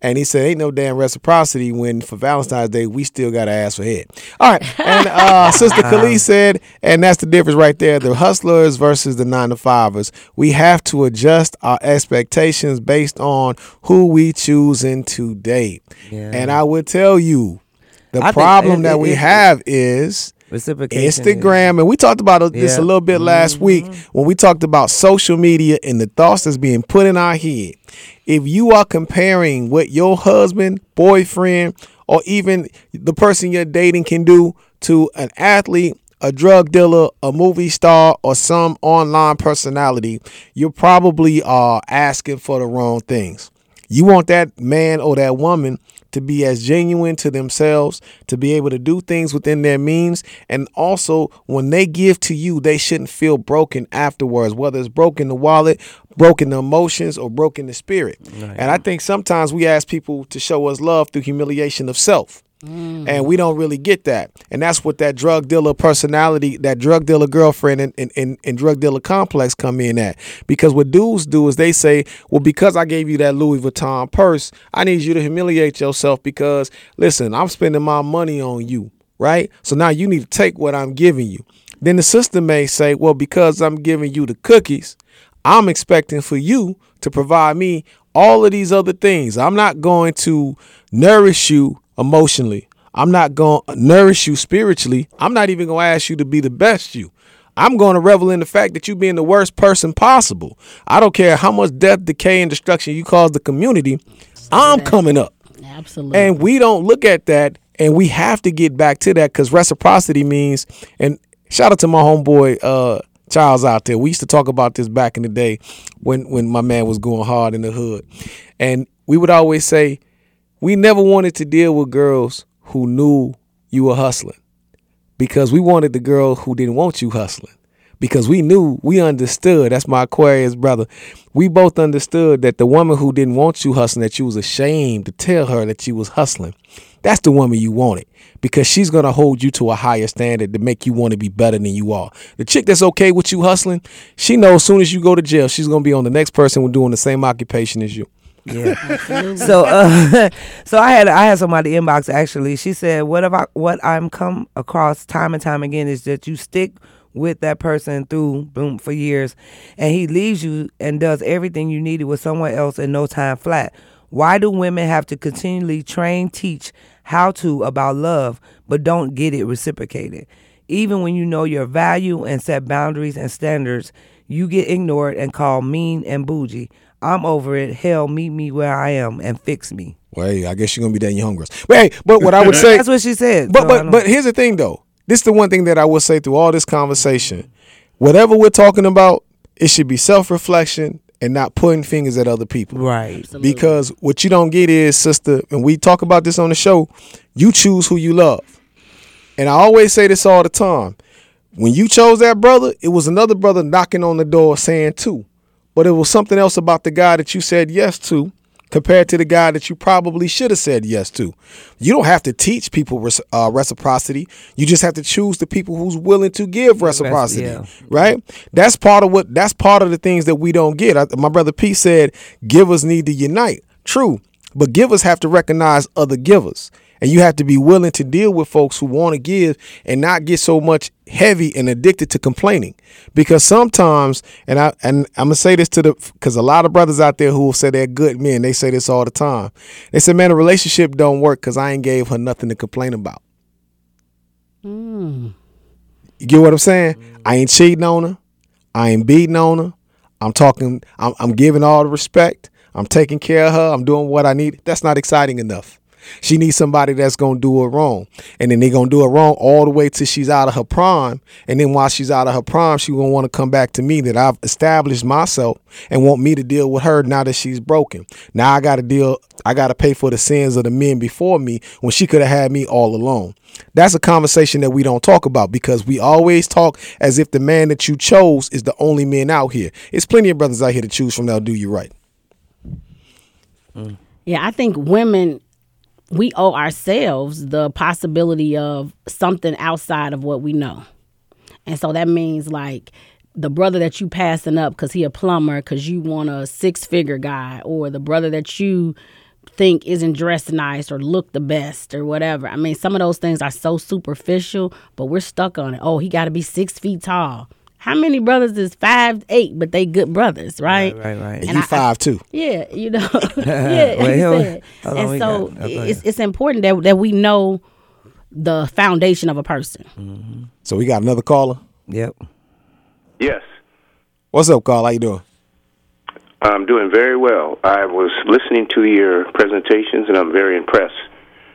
And he said, ain't no damn reciprocity when for Valentine's Day, we still got to ask for head. All right. And uh, Sister Khalees said, and that's the difference right there the hustlers versus the nine to fivers. We have to adjust our expectations based on who we choosing to date. Yeah. And I would tell you, the I think problem it- that it- we it- have is Reciprocation. Instagram, and we talked about this Yeah. Mm-hmm. a little bit last week when we talked about social media and the thoughts that's being put in our head. If you are comparing what your husband, boyfriend, or even the person you're dating can do to an athlete, a drug dealer, a movie star, or some online personality, you probably are asking for the wrong things. You want that man or that woman to be as genuine to themselves, to be able to do things within their means. And also, when they give to you, they shouldn't feel broken afterwards, whether it's broken the wallet, broken the emotions, or broken the spirit. And I think sometimes we ask people to show us love through humiliation of self. Mm. And we don't really get that. And that's what that drug dealer personality, that drug dealer girlfriend and, and, and, and drug dealer complex come in at. Because what dudes do is they say, well, because I gave you that Louis Vuitton purse, I need you to humiliate yourself because, listen, I'm spending my money on you, right? So now you need to take what I'm giving you. Then the sister may say, well, because I'm giving you the cookies, I'm expecting for you to provide me all of these other things. I'm not going to nourish you emotionally. I'm not going to nourish you spiritually. I'm not even going to ask you to be the best you. I'm going to revel in the fact that you being the worst person possible. I don't care how much death, decay, and destruction you cause the community. I'm coming up. Absolutely. And we don't look at that, and we have to get back to that because reciprocity means. And shout out to my homeboy uh, Charles out there. We used to talk about this back in the day when when my man was going hard in the hood, and we would always say we never wanted to deal with girls who knew you were hustling because we wanted the girl who didn't want you hustling because we knew we understood. That's my aquarius brother. We both understood that the woman who didn't want you hustling that you was ashamed to tell her that you was hustling that's the woman you wanted because she's going to hold you to a higher standard to make you want to be better than you are. The chick that's okay with you hustling she knows as soon as you go to jail she's going to be on the next person doing the same occupation as you Yeah. so uh, so I had I had somebody inbox actually. She said, "What have I what I'm come across time and time again is that you stick with that person through boom for years, and he leaves you and does everything you needed with someone else in no time flat. Why do women have to continually train, teach how to about love, but don't get it reciprocated? Even when you know your value and set boundaries and standards, you get ignored and called mean and bougie. I'm over it. Hell, meet me where I am and fix me. well hey, i guess you're going to be there in your homegirls but hey but what i would say That's what she said. But so but but here's the thing though. This is the one thing that I will say through all this conversation. Whatever we're talking about, it should be self-reflection and not pointing fingers at other people. right. Because what you don't get is, sister, and we talk about this on the show, you choose who you love. And I always say this all the time. When you chose that brother, it was another brother knocking on the door saying two. But it was something else about the guy that you said yes to compared to the guy that you probably should have said yes to. You don't have to teach people uh, reciprocity. You just have to choose the people who's willing to give reciprocity, yeah. right? That's part of what. That's part of the things that we don't get. I, my brother P said, "Givers need to unite." True, but givers have to recognize other givers. And you have to be willing to deal with folks who want to give and not get so much heavy and addicted to complaining. Because sometimes, and I and I'm gonna say this to the because a lot of brothers out there who will say they're good men, they say this all the time. They say, "Man, a relationship don't work because I ain't gave her nothing to complain about." Mm. You get what I'm saying? I ain't cheating on her. I ain't beating on her. I'm talking. I'm, I'm giving all the respect. I'm taking care of her. I'm doing what I need. That's not exciting enough. She needs somebody that's gonna do her wrong, and then they gonna do her wrong all the way till she's out of her prime. And then while she's out of her prime, she gonna want to come back to me that I've established myself and want me to deal with her now that she's broken. Now I got to deal. I got to pay for the sins of the men before me when she could have had me all alone. That's a conversation that we don't talk about because we always talk as if the man that you chose is the only man out here. It's plenty of brothers out here to choose from that'll do you right. Yeah, I think women we owe ourselves the possibility of something outside of what we know. And so that means like the brother that you passing up cuz he a plumber cuz you want a six-figure guy or the brother that you think isn't dressed nice or look the best or whatever. I mean, some of those things are so superficial, but we're stuck on it. Oh, he got to be 6 feet tall. How many brothers is five eight, but they good brothers, right? Right, right, right. And, And you I- five too. Yeah, you know. yeah, Wait, he hold- said. hold on, we and so got- okay. it's it's important that that we know the foundation of a person. Mm-hmm. So we got another caller. Yep. Yes, What's up, Carl? How you doing? I'm doing very well. I was listening to your presentations and I'm very impressed.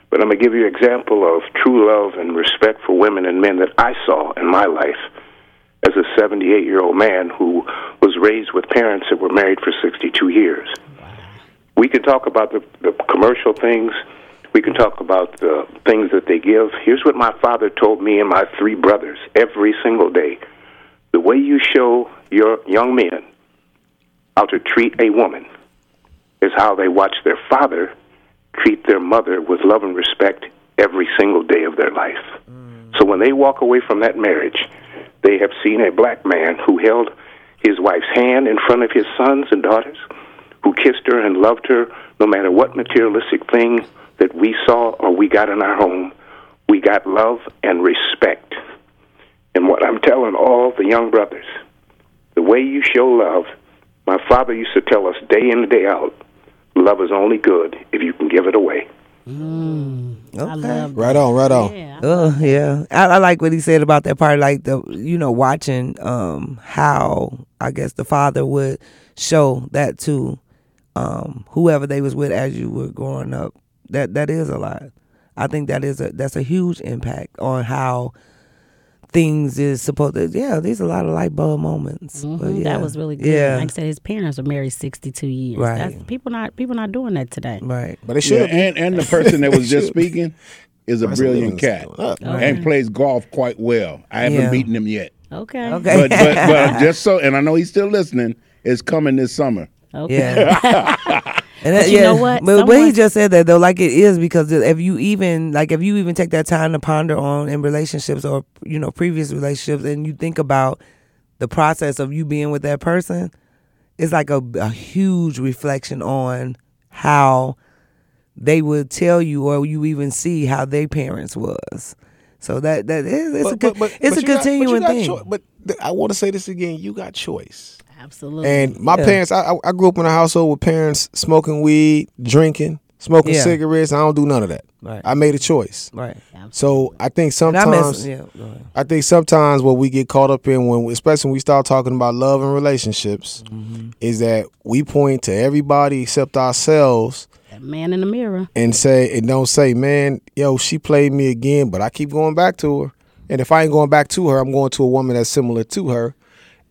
But I'm going to give you an example of true love and respect for women and men that I saw in my life as a 78 year old man who was raised with parents that were married for 62 years. We can talk about the, the commercial things. We can talk about the things that they give. Here's what my father told me and my three brothers every single day. The way you show your young men how to treat a woman is how they watch their father treat their mother with love and respect every single day of their life. Mm. So when they walk away from that marriage, they have seen a black man who held his wife's hand in front of his sons and daughters, who kissed her and loved her no matter what materialistic thing that we saw or we got in our home. We got love and respect. And what I'm telling all the young brothers, the way you show love, my father used to tell us day in and day out, love is only good if you can give it away. I love Right on, right on. Yeah. Oh yeah, I, I like what he said about that part. Like the you know watching um how I guess the father would show that to um whoever they was with as you were growing up. That that is a lot. I think that is a that's a huge impact on how things is supposed to. Yeah, there's a lot of light bulb moments. But Mhm, yeah. That was really good. Yeah, Like I said, his parents were married sixty two years. Right. That's, people not people not doing that today. right. But it Yeah, should. and and the person that was just speaking is a brilliant cat skill. Uh, and plays golf quite well. I haven't Yeah. beaten him yet, Okay. Okay. but, but but just so, and I know he's still listening. It's coming this summer. Okay. Yeah. And that, But you yeah, know what? But when he just said that though, like it is because if you even like if you even take that time to ponder on in relationships or you know previous relationships and you think about the process of you being with that person, it's like a, a huge reflection on how they would tell you or you even see how their parents was. So that that is it's a good, it's a you got- continuing but thing. choi- but th- I want to say this again. You got choice. Absolutely. And my Yeah. parents, I, I I grew up in a household with parents smoking weed, drinking, smoking Yeah. cigarettes. I don't do none of that. Right. I made a choice. right. So I think And I sometimes, miss, yeah, go ahead. I think sometimes what we get caught up in when, especially when we start talking about love and relationships, Mm-hmm. is that we point to everybody except ourselves that man in the mirror. and say and don't say, man, yo, she played me again, but I keep going back to her. And if I ain't going back to her, I'm going to a woman that's similar to her,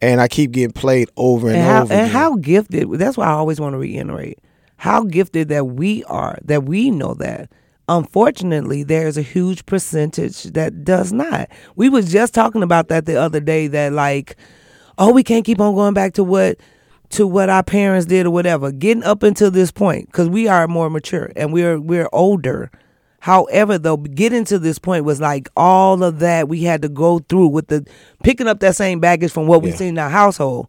and I keep getting played over and, and how, over. and again. how gifted that's why i always want to reiterate how gifted that we are that we know that unfortunately there's a huge percentage that does not we was just talking about that the other day that like oh we can't keep on going back to what to what our parents did or whatever getting up until this point because we are more mature and we're we're older However, though, getting to this point was like all of that we had to go through with the picking up that same baggage from what we Yeah. seen in our household.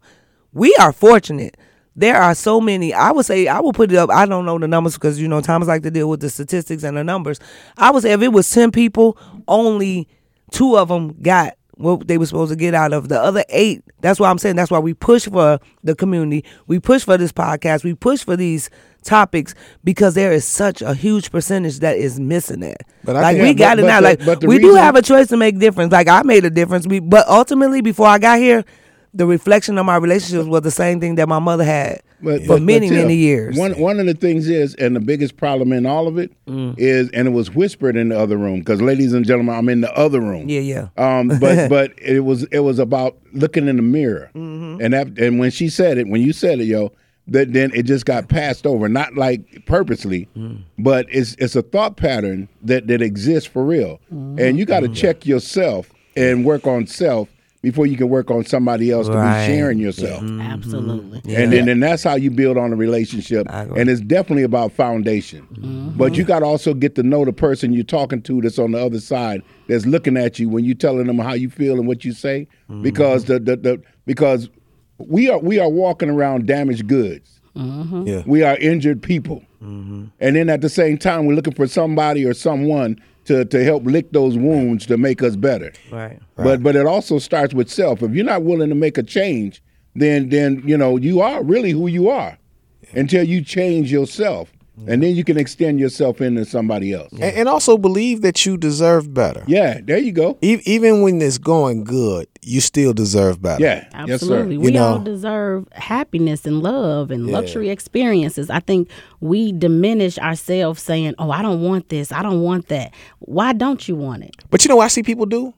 We are fortunate. There are so many. I would say I will put it up. I don't know the numbers because you know Thomas like to deal with the statistics and the numbers. I would say if it was ten people, only two of them got what they were supposed to get out of the other eight. That's why I'm saying that's why we push for the community. We push for this podcast. We push for these topics because there is such a huge percentage that is missing it. But like we got but- it now. the- like but we do have a choice to make difference. Like I made a difference. We, but ultimately, before I got here, the reflection of my relationships was the same thing that my mother had But, For many, many years. One one of the things is, and the biggest problem in all of it is, Mm. and it was whispered in the other room because, ladies and gentlemen, I'm in the other room. Yeah, yeah. Um, but but it was it was about looking in the mirror, Mm-hmm. and that and when she said it, when you said it, yo, that then it just got passed over, not like purposely, Mm. but it's it's a thought pattern that that exists for real, Mm-hmm. and you got to check yourself and work on self before you can work on somebody else to be sharing yourself. Absolutely. And then and that's how you build on a relationship. And it's definitely about foundation. But you got to also get to know the person you're talking to that's on the other side that's looking at you when you're telling them how you feel and what you say. Because the, the, the because we are we are walking around damaged goods. Mm-hmm. Yeah. We are injured people. Mm-hmm. And then at the same time we're looking for somebody or someone to, to help lick those wounds to make us better. Right. But but it also starts with self. If you're not willing to make a change, then then you know you are really who you are until you change yourself, and then you can extend yourself into somebody else. And, and also believe that you deserve better. Yeah, there you go. E- even when it's going good, you still deserve better. Yeah, Absolutely. yes, We You all deserve happiness and love and luxury experiences. I think we diminish ourselves saying, Oh, I don't want this. I don't want that. Why don't you want it? But you know what I see people do?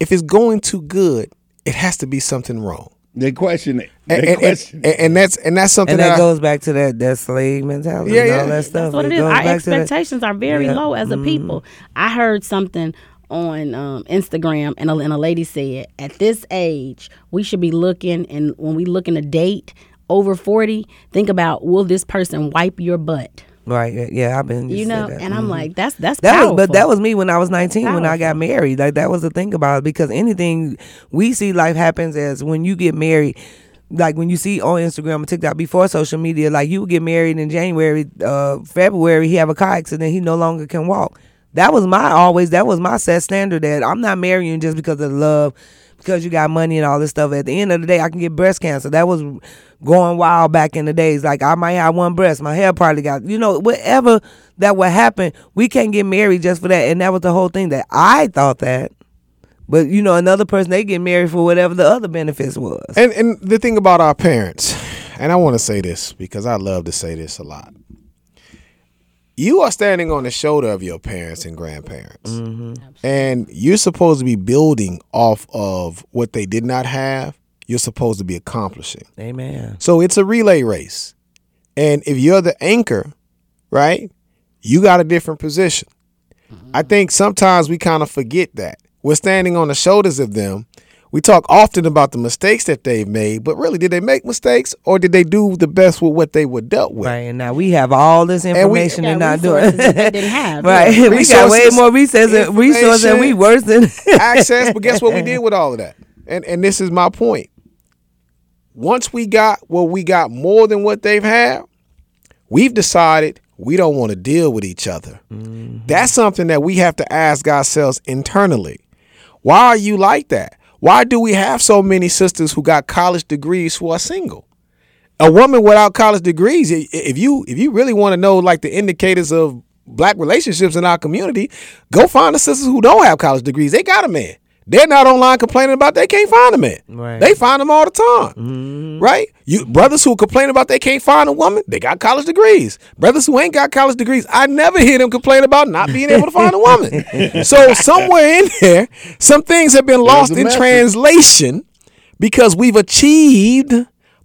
If it's going too good, it has to be something wrong. Sir. They question it. They And, and, question. and, and that's and that's something And that, that I- goes back to that that slave mentality Yeah, and yeah. all that stuff. That's what it is. Our back to that. expectations are very Yeah. low as a people. I heard something on um, Instagram, and a, and a lady said, at this age, we should be looking, and when we looking a date over 40, think about, will this person wipe your butt? Right. yeah, I've been. You know, and I'm Mhm. like, that's that's That powerful. was, but that was me when I was 19 when I got married. Like that was the thing about it because anything we see life happens as when you get married. Like when you see on Instagram and TikTok before social media, like you get married in January, uh, February, he have a car accident, he no longer can walk. That was my always. That was my set standard. That I'm not marrying just because of love, because you got money and all this stuff. At the end of the day, I can get breast cancer. That was going wild back in the days. Like I might have one breast, my hair probably got. You know, whatever that would happen, we can't get married just for that. And that was the whole thing. That I thought that. But you know, another person they get married for whatever the other benefits was. And and the thing about our parents, and I want to say this because I love to say this a lot. You are standing on the shoulder of your parents and grandparents. Mm-hmm. And you're supposed to be building off of what they did not have. You're supposed to be accomplishing. Amen. So it's a relay race. And if you're the anchor, right, you got a different position. I mm-hmm. think sometimes we kind of forget that. We're standing on the shoulders of them. We talk often about the mistakes that they've made, but really, did they make mistakes or did they do the best with what they were dealt with? Right, and now we have all this we- information Got and not doing. resources that they didn't have. right, Yeah. we got way more resources, resources, and we information. worse than access. But guess what we did with all of that? And and this is my point. Once we got what we got more than what they've had, we've decided we don't want to deal with each other. Mm-hmm. That's something that we have to ask ourselves internally. Why are you like that? Why do we have so many sisters who got college degrees who are single? A woman without college degrees, if you if you really want to know like the indicators of black relationships in our community, go find the sisters who don't have college degrees. They got a man. They're not online complaining about they can't find a man. Right. They find them all the time. Right? You brothers who complain about they can't find a woman, they got college degrees. Brothers who ain't got college degrees, I never hear them complain about not being able to find a woman. so somewhere in there, some things have been lost in message. translation because we've achieved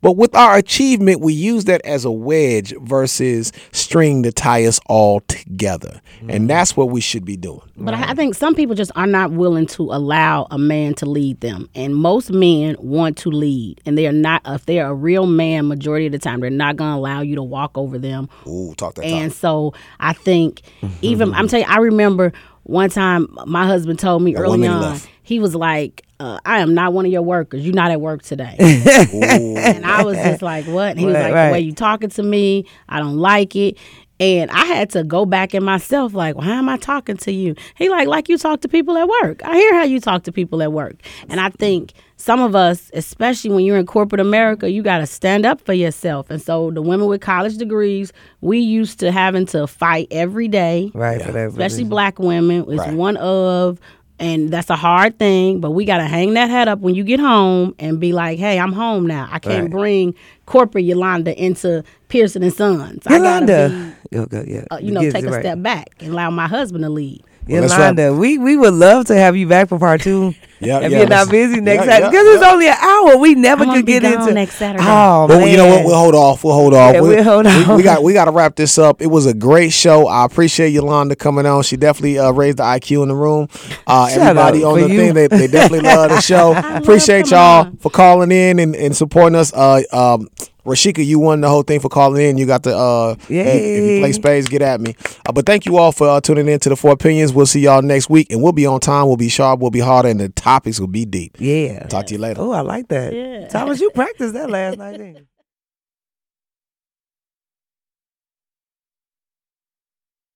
but with our achievement we use that as a wedge versus string to tie us all together and mm. that's what we should be doing But I, I think some people just are not willing to allow a man to lead them, and most men want to lead, and they are not. If they are a real man, majority of the time, they're not going to allow you to walk over them. Ooh, talk that And talk. so I think even I'm telling you, I remember one time my husband told me early on. left. He was like, uh, "I am not one of your workers. You're not at work today." and I was just like, "What?" And he was like, right. "The way you talking to me, I don't like it." And I had to go back in myself, like, why am I talking to you? He like, like you talk to people at work. I hear how you talk to people at work. And I think some of us, especially when you're in corporate America, you got to stand up for yourself. And so the women with college degrees, we used to having to fight every day right for that. especially reason. black women. It's Right. one of, And that's a hard thing, but we got to hang that hat up when you get home and be like, hey, I'm home now. I can't Right. bring corporate Yolanda into Pearson and Sons. I gotta be, Yolanda. Yo, go- yeah, uh, you know, take a right. step back and allow my husband to lead. Well, Yolanda, we, we would love to have you back for part two. Yeah, if yeah, you're not busy next yeah, Saturday, yeah, because it's only an hour. We never could get gone into next Saturday. Oh Well, man, you know what? We'll hold off. We'll hold off. Yeah, we'll hold we, off. we got we got to wrap this up. It was a great show. I appreciate Yolanda coming on. She definitely uh, raised the IQ in the room. Uh, Shut everybody up on the you. thing, they, they definitely love the show. appreciate coming y'all on. for calling in and, and supporting us. Uh, um, Rashika, you won the whole thing for calling in. You got the uh, if you- if you play spades, get at me. Uh, but thank you all for uh, tuning in to the Four Opinions. We'll see y'all next week, and we'll be on time. We'll be sharp. We'll be harder, and the topics will be deep. yeah. Talk to you later. Oh, I like that. Yeah. Thomas, you practiced that last night, didn't you?